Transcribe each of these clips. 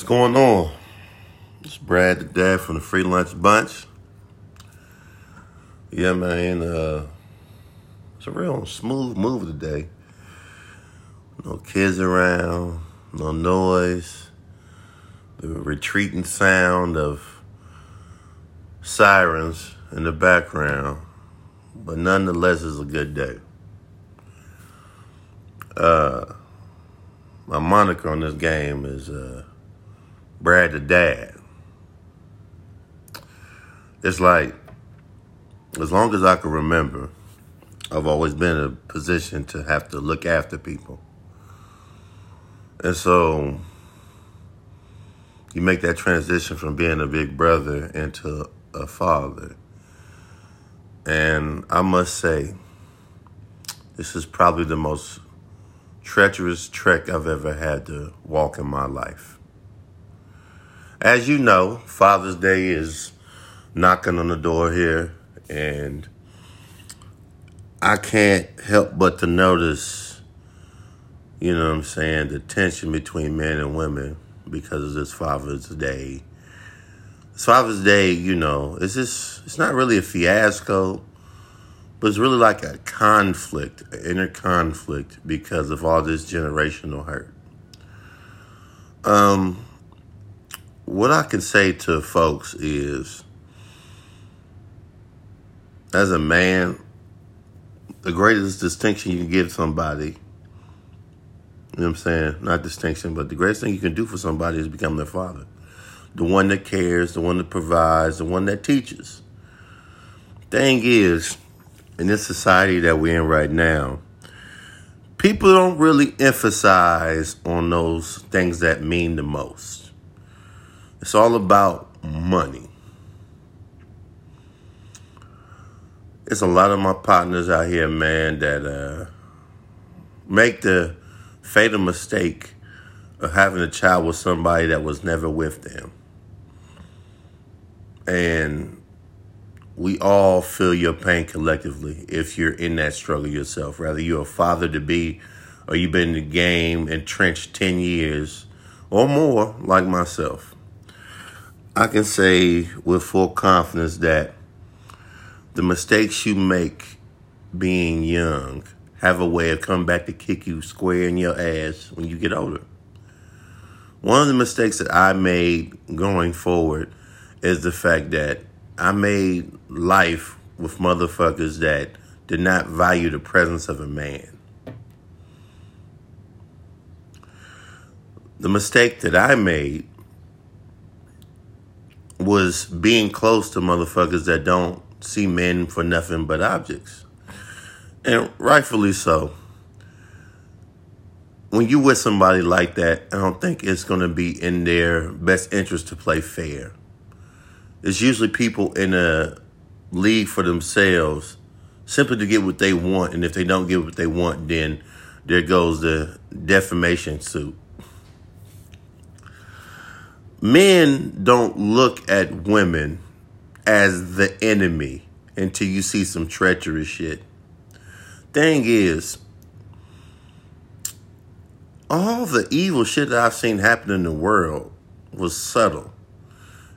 What's going on? It's Brad the Dad from the Free Lunch Bunch. Yeah, man. Uh, it's a real smooth move today. No kids around, no noise, the retreating sound of sirens in the background, but nonetheless, it's a good day. Uh, my moniker on this game is uh, Brad the Dad. It's like, as long as I can remember, I've always been in a position to have to look after people. And so you make that transition from being a big brother into a father. And I must say, this is probably the most treacherous trek I've ever had to walk in my life. As you know, Father's Day is knocking on the door here, and I can't help but to notice, you know what I'm saying, the tension between men and women because of this Father's Day. This Father's Day, you know, it's just, it's not really a fiasco, but it's really like a conflict, an inner conflict because of all this generational hurt. Um, what I can say to folks is, as a man, the greatest distinction you can give somebody, you know what I'm saying? Not distinction, but the greatest thing you can do for somebody is become their father. The one that cares, the one that provides, the one that teaches. Thing is, in this society that we're in right now, people don't really emphasize on those things that mean the most. It's all about money. It's a lot of my partners out here, man, that uh, make the fatal mistake of having a child with somebody that was never with them. And we all feel your pain collectively if you're in that struggle yourself. Rather you're a father to be or you've been in the game entrenched 10 years or more, like myself. I can say with full confidence that the mistakes you make being young have a way of coming back to kick you square in your ass when you get older. One of the mistakes that I made going forward is the fact that I made life with motherfuckers that did not value the presence of a man. The mistake that I made was being close to motherfuckers that don't see men for nothing but objects. And rightfully so. When you with somebody like that, I don't think it's going to be in their best interest to play fair. It's usually people in a league for themselves simply to get what they want. And if they don't get what they want, then there goes the defamation suit. Men don't look at women as the enemy until you see some treacherous shit. Thing is, all the evil shit that I've seen happen in the world was subtle.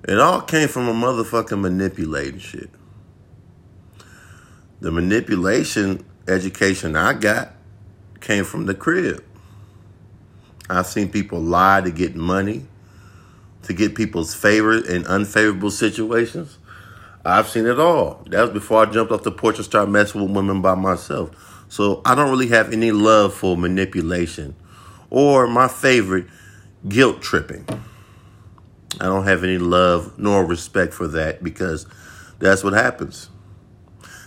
It all came from a motherfucking manipulating shit. The manipulation education I got came from the crib. I've seen people lie to get money, to get people's favor and unfavorable situations. I've seen it all. That was before I jumped off the porch and started messing with women by myself. So I don't really have any love for manipulation or my favorite, guilt tripping. I don't have any love nor respect for that because that's what happens.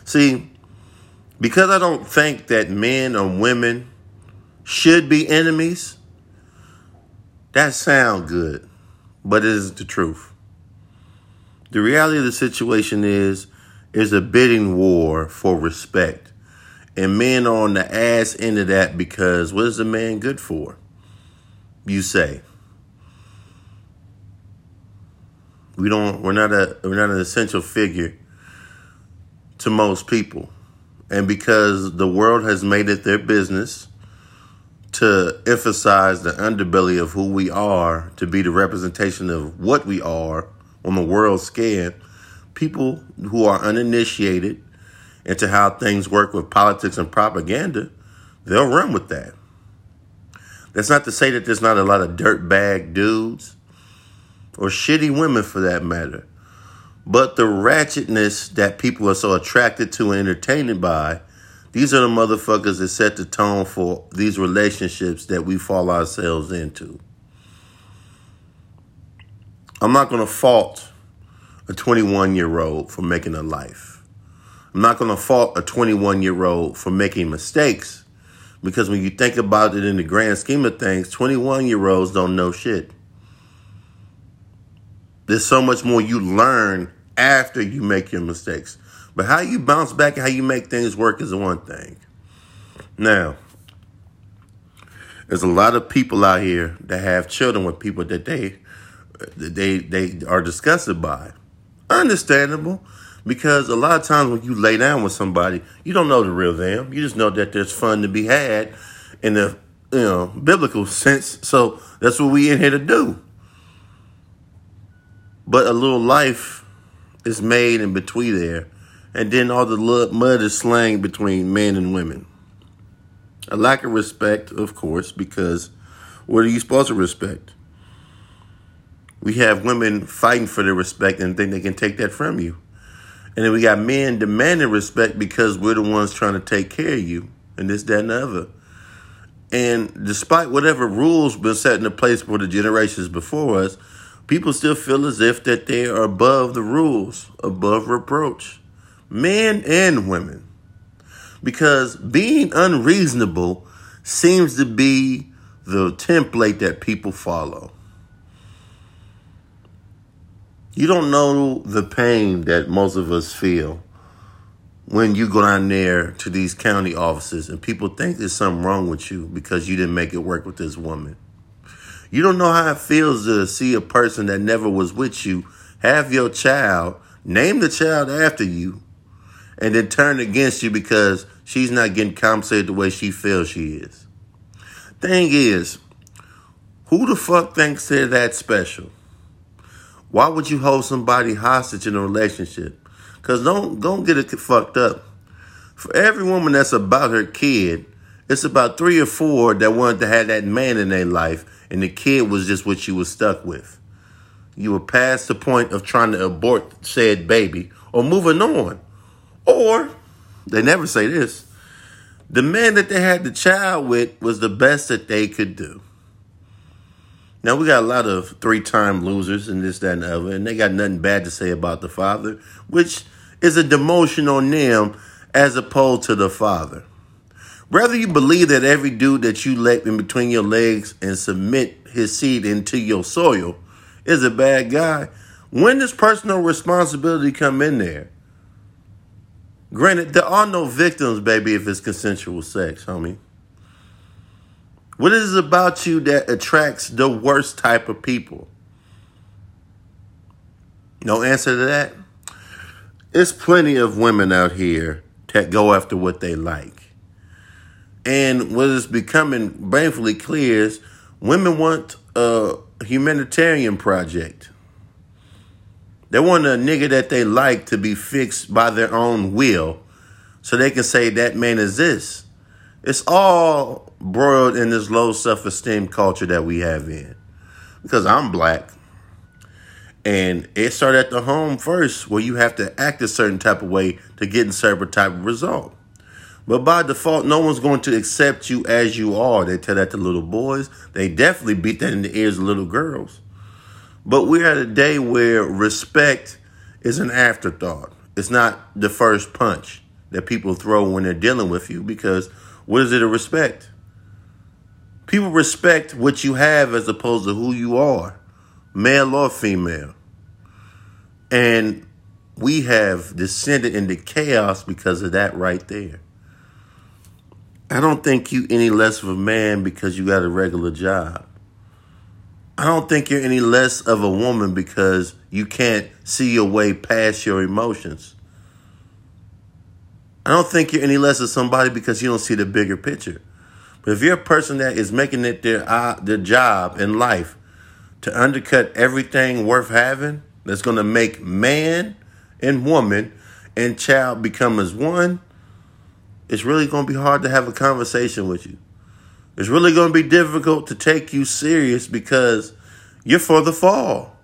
See, because I don't think that men or women should be enemies, that sound good, but it isn't the truth. The reality of the situation is is a bidding war for respect. And men are on the ass end of that because what is a man good for? You say. We don't we're not a we're not an essential figure to most people. And because the world has made it their business to emphasize the underbelly of who we are, to be the representation of what we are on the world scale, people who are uninitiated into how things work with politics and propaganda, they'll run with that. That's not to say that there's not a lot of dirtbag dudes or shitty women for that matter. But the ratchetness that people are so attracted to and entertained by, these are the motherfuckers that set the tone for these relationships that we fall ourselves into. I'm not going to fault a 21 year old for making a life. I'm not going to fault a 21 year old for making mistakes because when you think about it in the grand scheme of things, 21 year olds don't know shit. There's so much more you learn after you make your mistakes. But how you bounce back and how you make things work is one thing. Now, there's a lot of people out here that have children with people that they that they they are disgusted by. Understandable, because a lot of times when you lay down with somebody, you don't know the real them. You just know that there's fun to be had in the you know biblical sense. So that's what we in here to do. But a little life is made in between there, and then all the mud is slang between men and women. A lack of respect, of course, because what are you supposed to respect? We have women fighting for their respect and think they can take that from you. And then we got men demanding respect because we're the ones trying to take care of you and this, that, and the other. And despite whatever rules been set into place for the generations before us, people still feel as if that they are above the rules, above reproach, men and women. Because being unreasonable seems to be the template that people follow. You don't know the pain that most of us feel when you go down there to these county offices and people think there's something wrong with you because you didn't make it work with this woman. You don't know how it feels to see a person that never was with you have your child, name the child after you, and then turn against you because she's not getting compensated the way she feels she is. Thing is, who the fuck thinks they're that special? Why would you hold somebody hostage in a relationship? Cause don't don't get it fucked up. For every woman that's about her kid, it's about three or four that wanted to have that man in their life and the kid was just what you were stuck with. You were past the point of trying to abort said baby or moving on. Or, they never say this, the man that they had the child with was the best that they could do. Now, we got a lot of three time losers and this, that, and the other, and they got nothing bad to say about the father, which is a demotion on them as opposed to the father. Whether you believe that every dude that you let in between your legs and submit his seed into your soil is a bad guy, when does personal responsibility come in there? Granted, there are no victims, baby, if it's consensual sex, homie. What is it about you that attracts the worst type of people? No answer to that? There's plenty of women out here that go after what they like. And what is becoming painfully clear is women want a humanitarian project. They want a nigga that they like to be fixed by their own will so they can say that man is this. It's all broiled in this low self esteem culture that we have in. Because I'm black. And it started at the home first, where you have to act a certain type of way to get a certain type of result. But by default, no one's going to accept you as you are. They tell that to little boys. They definitely beat that in the ears of little girls. But we're at a day where respect is an afterthought. It's not the first punch that people throw when they're dealing with you because what is it to respect? People respect what you have as opposed to who you are, male or female. And we have descended into chaos because of that right there. I don't think you any less of a man because you got a regular job. I don't think you're any less of a woman because you can't see your way past your emotions. I don't think you're any less of somebody because you don't see the bigger picture. But if you're a person that is making it their uh, their job in life to undercut everything worth having, that's going to make man and woman and child become as one, it's really going to be hard to have a conversation with you. It's really going to be difficult to take you serious because you're for the fall.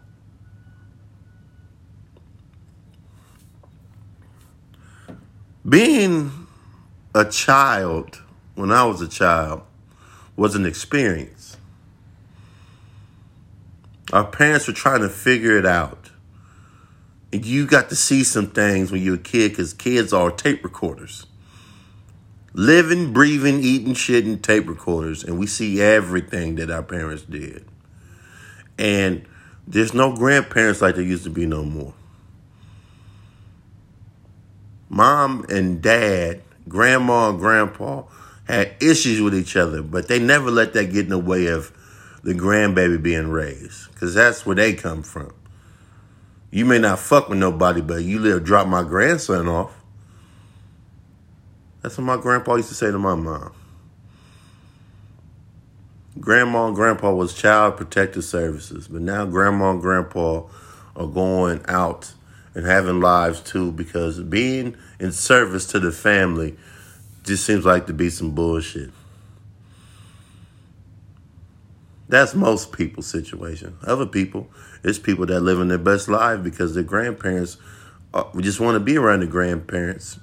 Being a child, when I was a child, was an experience. Our parents were trying to figure it out. And you got to see some things when you were a kid because kids are tape recorders. Living, breathing, eating, shitting tape recorders. And we see everything that our parents did. And there's no grandparents like there used to be no more mom and dad, grandma and grandpa had issues with each other, but they never let that get in the way of the grandbaby being raised because that's where they come from. You may not fuck with nobody, but you live drop my grandson off. That's what my grandpa used to say to my mom. Grandma and grandpa was child protective services, but now grandma and grandpa are going out and having lives too because being in service to the family just seems like to be some bullshit. That's most people's situation. Other people, it's people that live in their best life because their grandparents uh, we just want to be around the grandparents.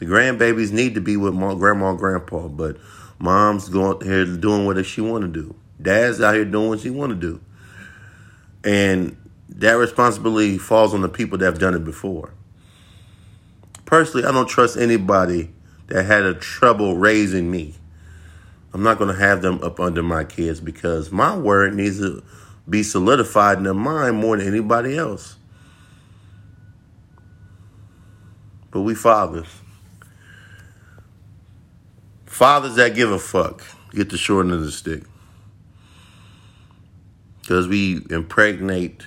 The grandbabies need to be with mom, grandma and grandpa, but mom's going here doing what she want to do. Dad's out here doing what she want to do. And that responsibility falls on the people that have done it before. Personally, I don't trust anybody that had a trouble raising me. I'm not going to have them up under my kids because my word needs to be solidified in their mind more than anybody else. But we fathers. Fathers that give a fuck get the short end of the stick. Because we impregnate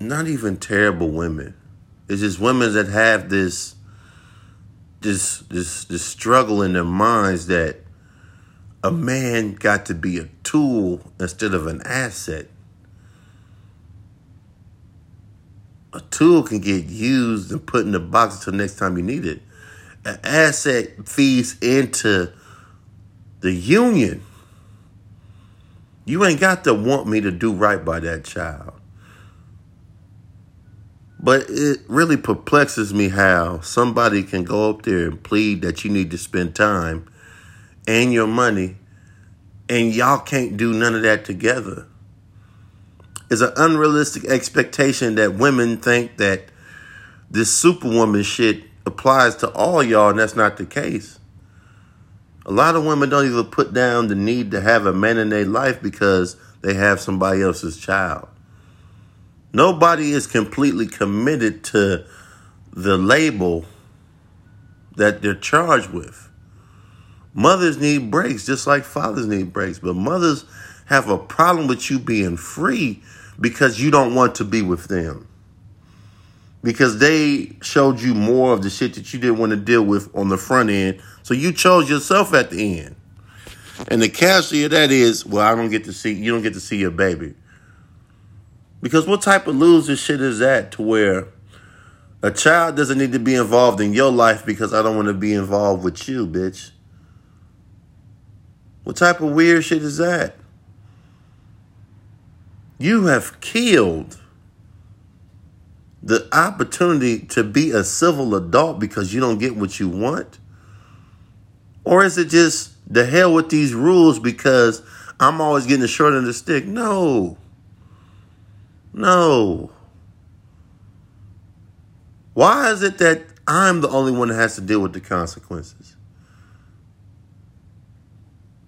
not even terrible women. It's just women that have this this this this struggle in their minds that a man got to be a tool instead of an asset. A tool can get used and put in the box until next time you need it. An asset feeds into the union. You ain't got to want me to do right by that child. But it really perplexes me how somebody can go up there and plead that you need to spend time and your money, and y'all can't do none of that together. It's an unrealistic expectation that women think that this superwoman shit applies to all y'all, and that's not the case. A lot of women don't even put down the need to have a man in their life because they have somebody else's child. Nobody is completely committed to the label that they're charged with. Mothers need breaks just like fathers need breaks, but mothers have a problem with you being free because you don't want to be with them. Because they showed you more of the shit that you didn't want to deal with on the front end, so you chose yourself at the end. And the casualty of that is, well, I don't get to see you don't get to see your baby. Because what type of loser shit is that to where a child doesn't need to be involved in your life because I don't want to be involved with you, bitch? What type of weird shit is that? You have killed the opportunity to be a civil adult because you don't get what you want? Or is it just the hell with these rules because I'm always getting the short end of the stick? No. No. Why is it that I'm the only one that has to deal with the consequences?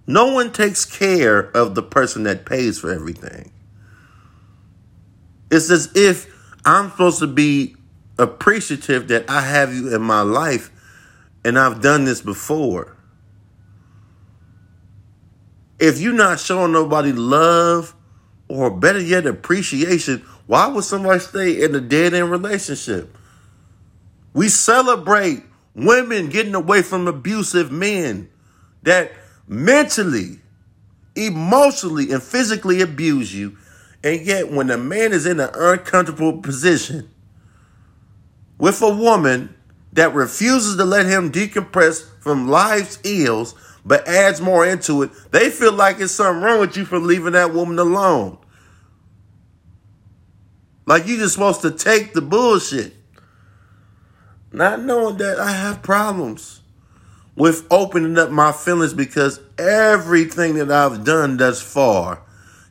No one takes care of the person that pays for everything. It's as if I'm supposed to be appreciative that I have you in my life and I've done this before. If you're not showing nobody love or better yet, appreciation, why would somebody stay in a dead end relationship? We celebrate Women getting away from abusive men that mentally, emotionally, and physically abuse you. And yet, when a man is in an uncomfortable position with a woman that refuses to let him decompress from life's ills, but adds more into it, they feel like it's something wrong with you for leaving that woman alone. Like you're just supposed to take the bullshit. Not knowing that I have problems with opening up my feelings because everything that I've done thus far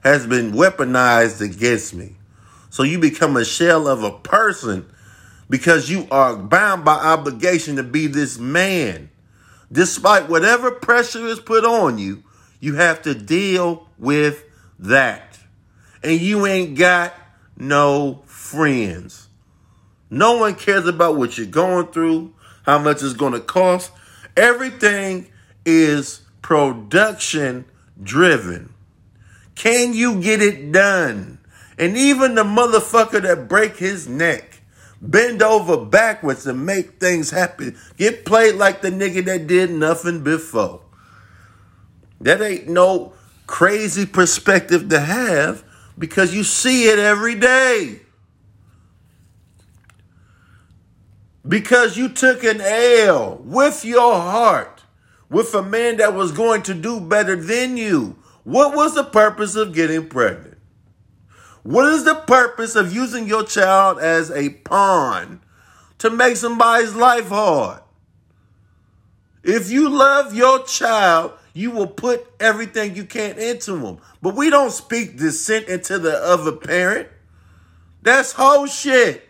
has been weaponized against me. So you become a shell of a person because you are bound by obligation to be this man. Despite whatever pressure is put on you, you have to deal with that. And you ain't got no friends. No one cares about what you're going through, how much it's going to cost. Everything is production driven. Can you get it done? And even the motherfucker that break his neck, bend over backwards and make things happen, get played like the nigga that did nothing before. That ain't no crazy perspective to have because you see it every day. Because you took an L with your heart with a man that was going to do better than you. What was the purpose of getting pregnant? What is the purpose of using your child as a pawn to make somebody's life hard? If you love your child, you will put everything you can into them. But we don't speak dissent into the other parent. That's whole shit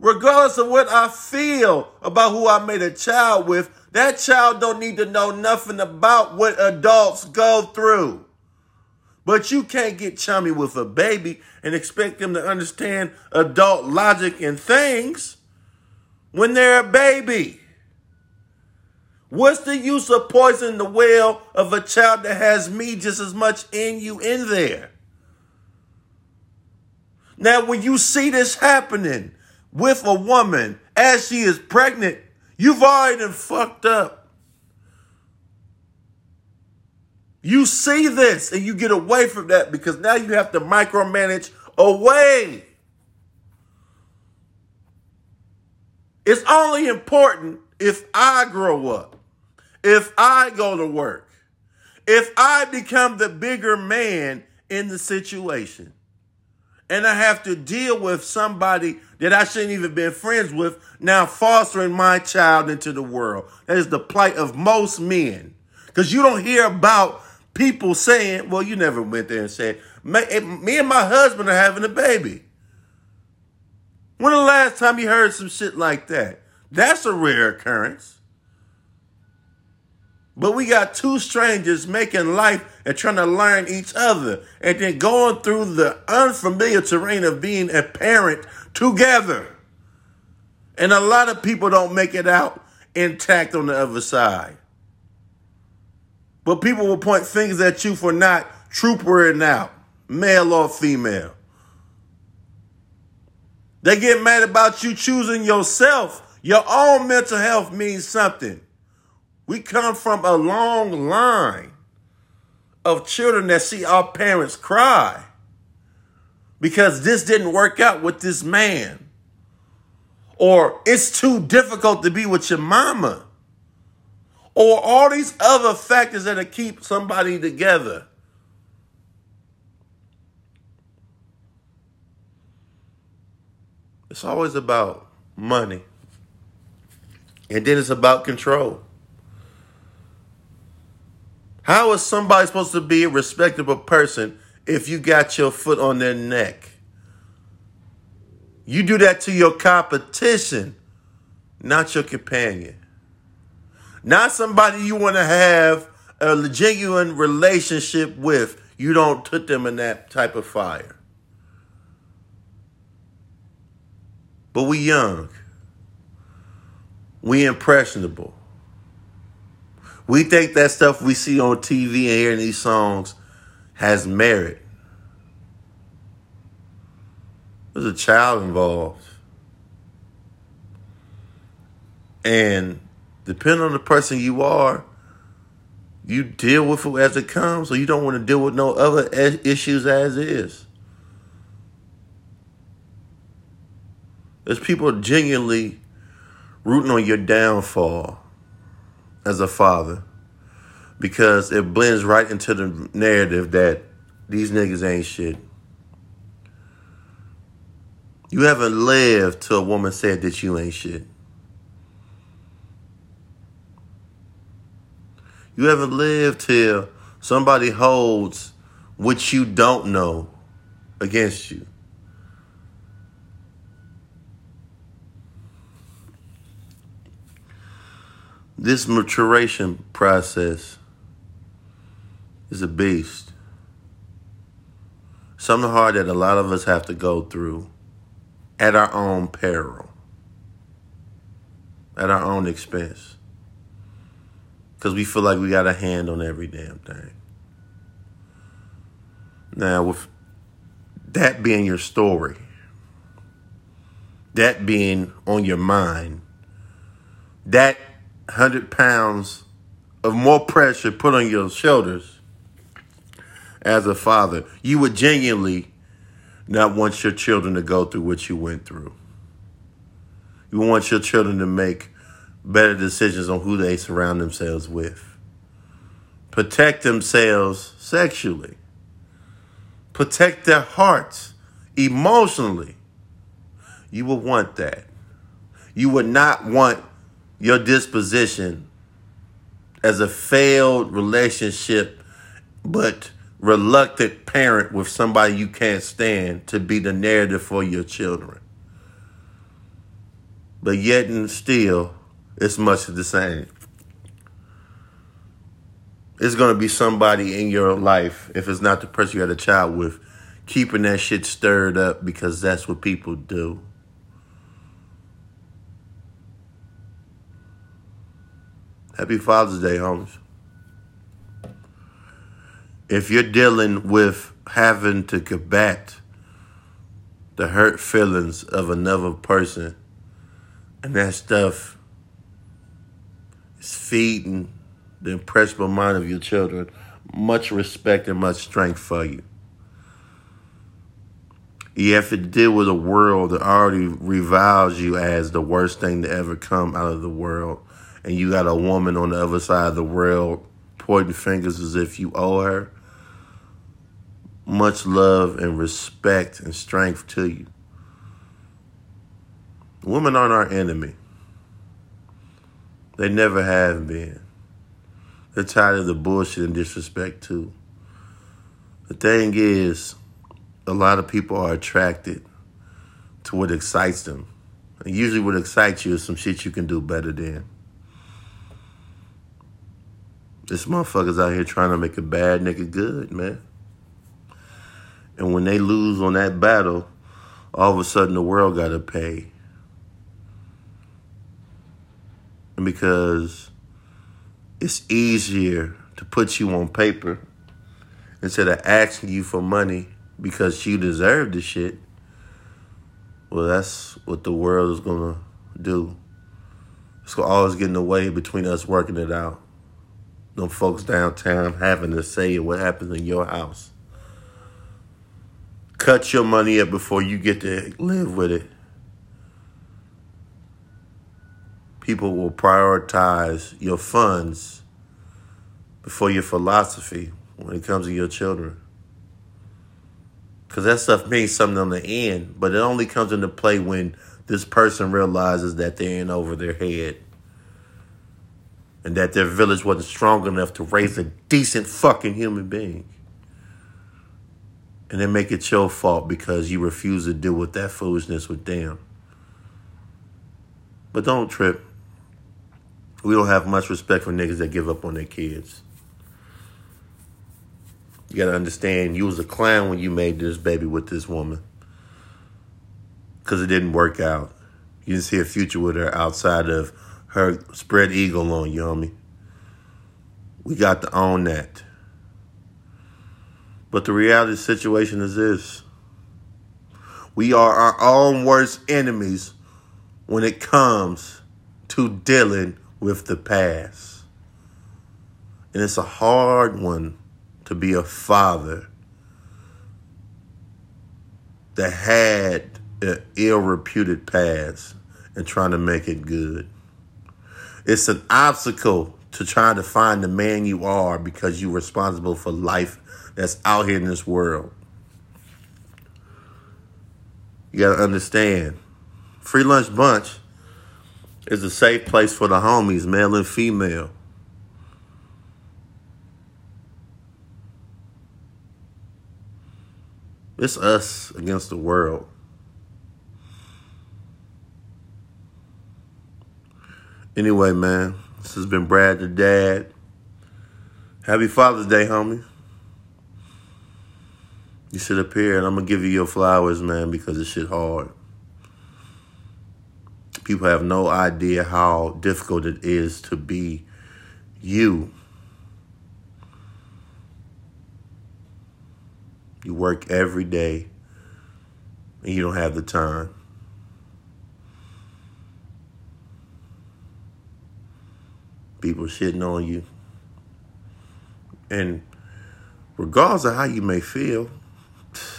regardless of what I feel about who I made a child with, that child don't need to know nothing about what adults go through. But you can't get chummy with a baby and expect them to understand adult logic and things when they're a baby. What's the use of poisoning the well of a child that has me just as much in you in there? Now, when you see this happening, with a woman as she is pregnant, you've already fucked up. You see this and you get away from that because now you have to micromanage away. It's only important if I grow up, if I go to work, if I become the bigger man in the situation and I have to deal with somebody that I shouldn't even been friends with now fostering my child into the world. That is the plight of most men. Because you don't hear about people saying, well, you never went there and said, me and my husband are having a baby. When the last time you heard some shit like that? That's a rare occurrence. But we got two strangers making life and trying to learn each other and then going through the unfamiliar terrain of being a parent together. And a lot of people don't make it out intact on the other side. But people will point fingers at you for not troopering out, male or female. They get mad about you choosing yourself. Your own mental health means something. We come from a long line of children that see our parents cry because this didn't work out with this man. Or it's too difficult to be with your mama. Or all these other factors that keep somebody together. It's always about money. And then it's about control. How is somebody supposed to be a respectable person if you got your foot on their neck? You do that to your competition, not your companion. Not somebody you want to have a genuine relationship with. You don't put them in that type of fire. But we young. We impressionable. We think that stuff we see on TV and hearing these songs has merit. There's a child involved. And depending on the person you are, you deal with it as it comes, so you don't want to deal with no other issues as is. There's people genuinely rooting on your downfall as a father because it blends right into the narrative that these niggas ain't shit. You haven't lived till a woman said that you ain't shit. You haven't lived till somebody holds what you don't know against you. This maturation process is a beast. Something hard that a lot of us have to go through at our own peril, at our own expense. Because we feel like we got a hand on every damn thing. Now, with that being your story, that being on your mind, that 100 pounds of more pressure put on your shoulders as a father, you would genuinely not want your children to go through what you went through. You want your children to make better decisions on who they surround themselves with. Protect themselves sexually. Protect their hearts emotionally. You would want that. You would not want your disposition as a failed relationship, but reluctant parent with somebody you can't stand to be the narrative for your children. But yet and still, it's much the same. It's going to be somebody in your life, if it's not the person you had a child with, keeping that shit stirred up because that's what people do. Happy Father's Day, homies. If you're dealing with having to combat the hurt feelings of another person, and that stuff is feeding the impressionable mind of your children, much respect and much strength for you. You have to deal with a world that already reviles you as the worst thing to ever come out of the world and you got a woman on the other side of the world pointing fingers as if you owe her, much love and respect and strength to you. Women aren't our enemy. They never have been. They're tired of the bullshit and disrespect too. The thing is, a lot of people are attracted to what excites them. And usually what excites you is some shit you can do better than. This motherfuckers out here trying to make a bad nigga good, man. And when they lose on that battle, all of a sudden the world got to pay. And because it's easier to put you on paper instead of asking you for money because you deserve the shit, well, that's what the world is going to do. It's going to always get in the way between us working it out them folks downtown having to say what happens in your house. Cut your money up before you get to live with it. People will prioritize your funds before your philosophy when it comes to your children. Because that stuff means something on the end, but it only comes into play when this person realizes that they're in over their head and that their village wasn't strong enough to raise a decent fucking human being. And then make it your fault because you refuse to deal with that foolishness with them. But don't trip. We don't have much respect for niggas that give up on their kids. You gotta understand, you was a clown when you made this baby with this woman. Because it didn't work out. You didn't see a future with her outside of her spread eagle on you, homie. We got to own that. But the reality of the situation is this. We are our own worst enemies when it comes to dealing with the past. And it's a hard one to be a father that had an ill reputed past and trying to make it good. It's an obstacle to trying to find the man you are because you're responsible for life that's out here in this world. You got to understand. Free Lunch Bunch is a safe place for the homies, male and female. It's us against the world. Anyway, man, this has been Brad the Dad. Happy Father's Day, homie. You should appear, and I'm gonna give you your flowers, man, because this shit hard. People have no idea how difficult it is to be you. You work every day, and you don't have the time. People shitting on you. And regardless of how you may feel,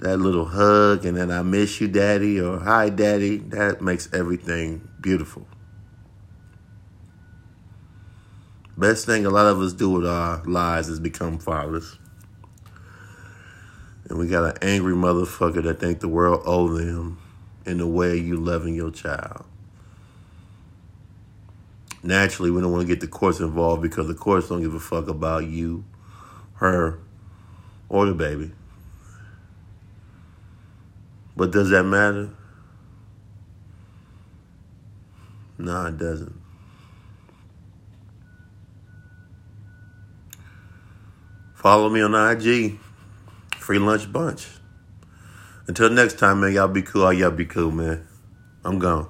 that little hug and then I miss you, daddy, or hi, daddy, that makes everything beautiful. Best thing a lot of us do with our lives is become fathers. And we got an angry motherfucker that think the world owes them in the way you loving your child. Naturally, we don't want to get the courts involved because the courts don't give a fuck about you, her, or the baby. But does that matter? No, it doesn't. Follow me on IG, Free Lunch Bunch. Until next time, man, y'all be cool. All Y'all be cool, man. I'm gone.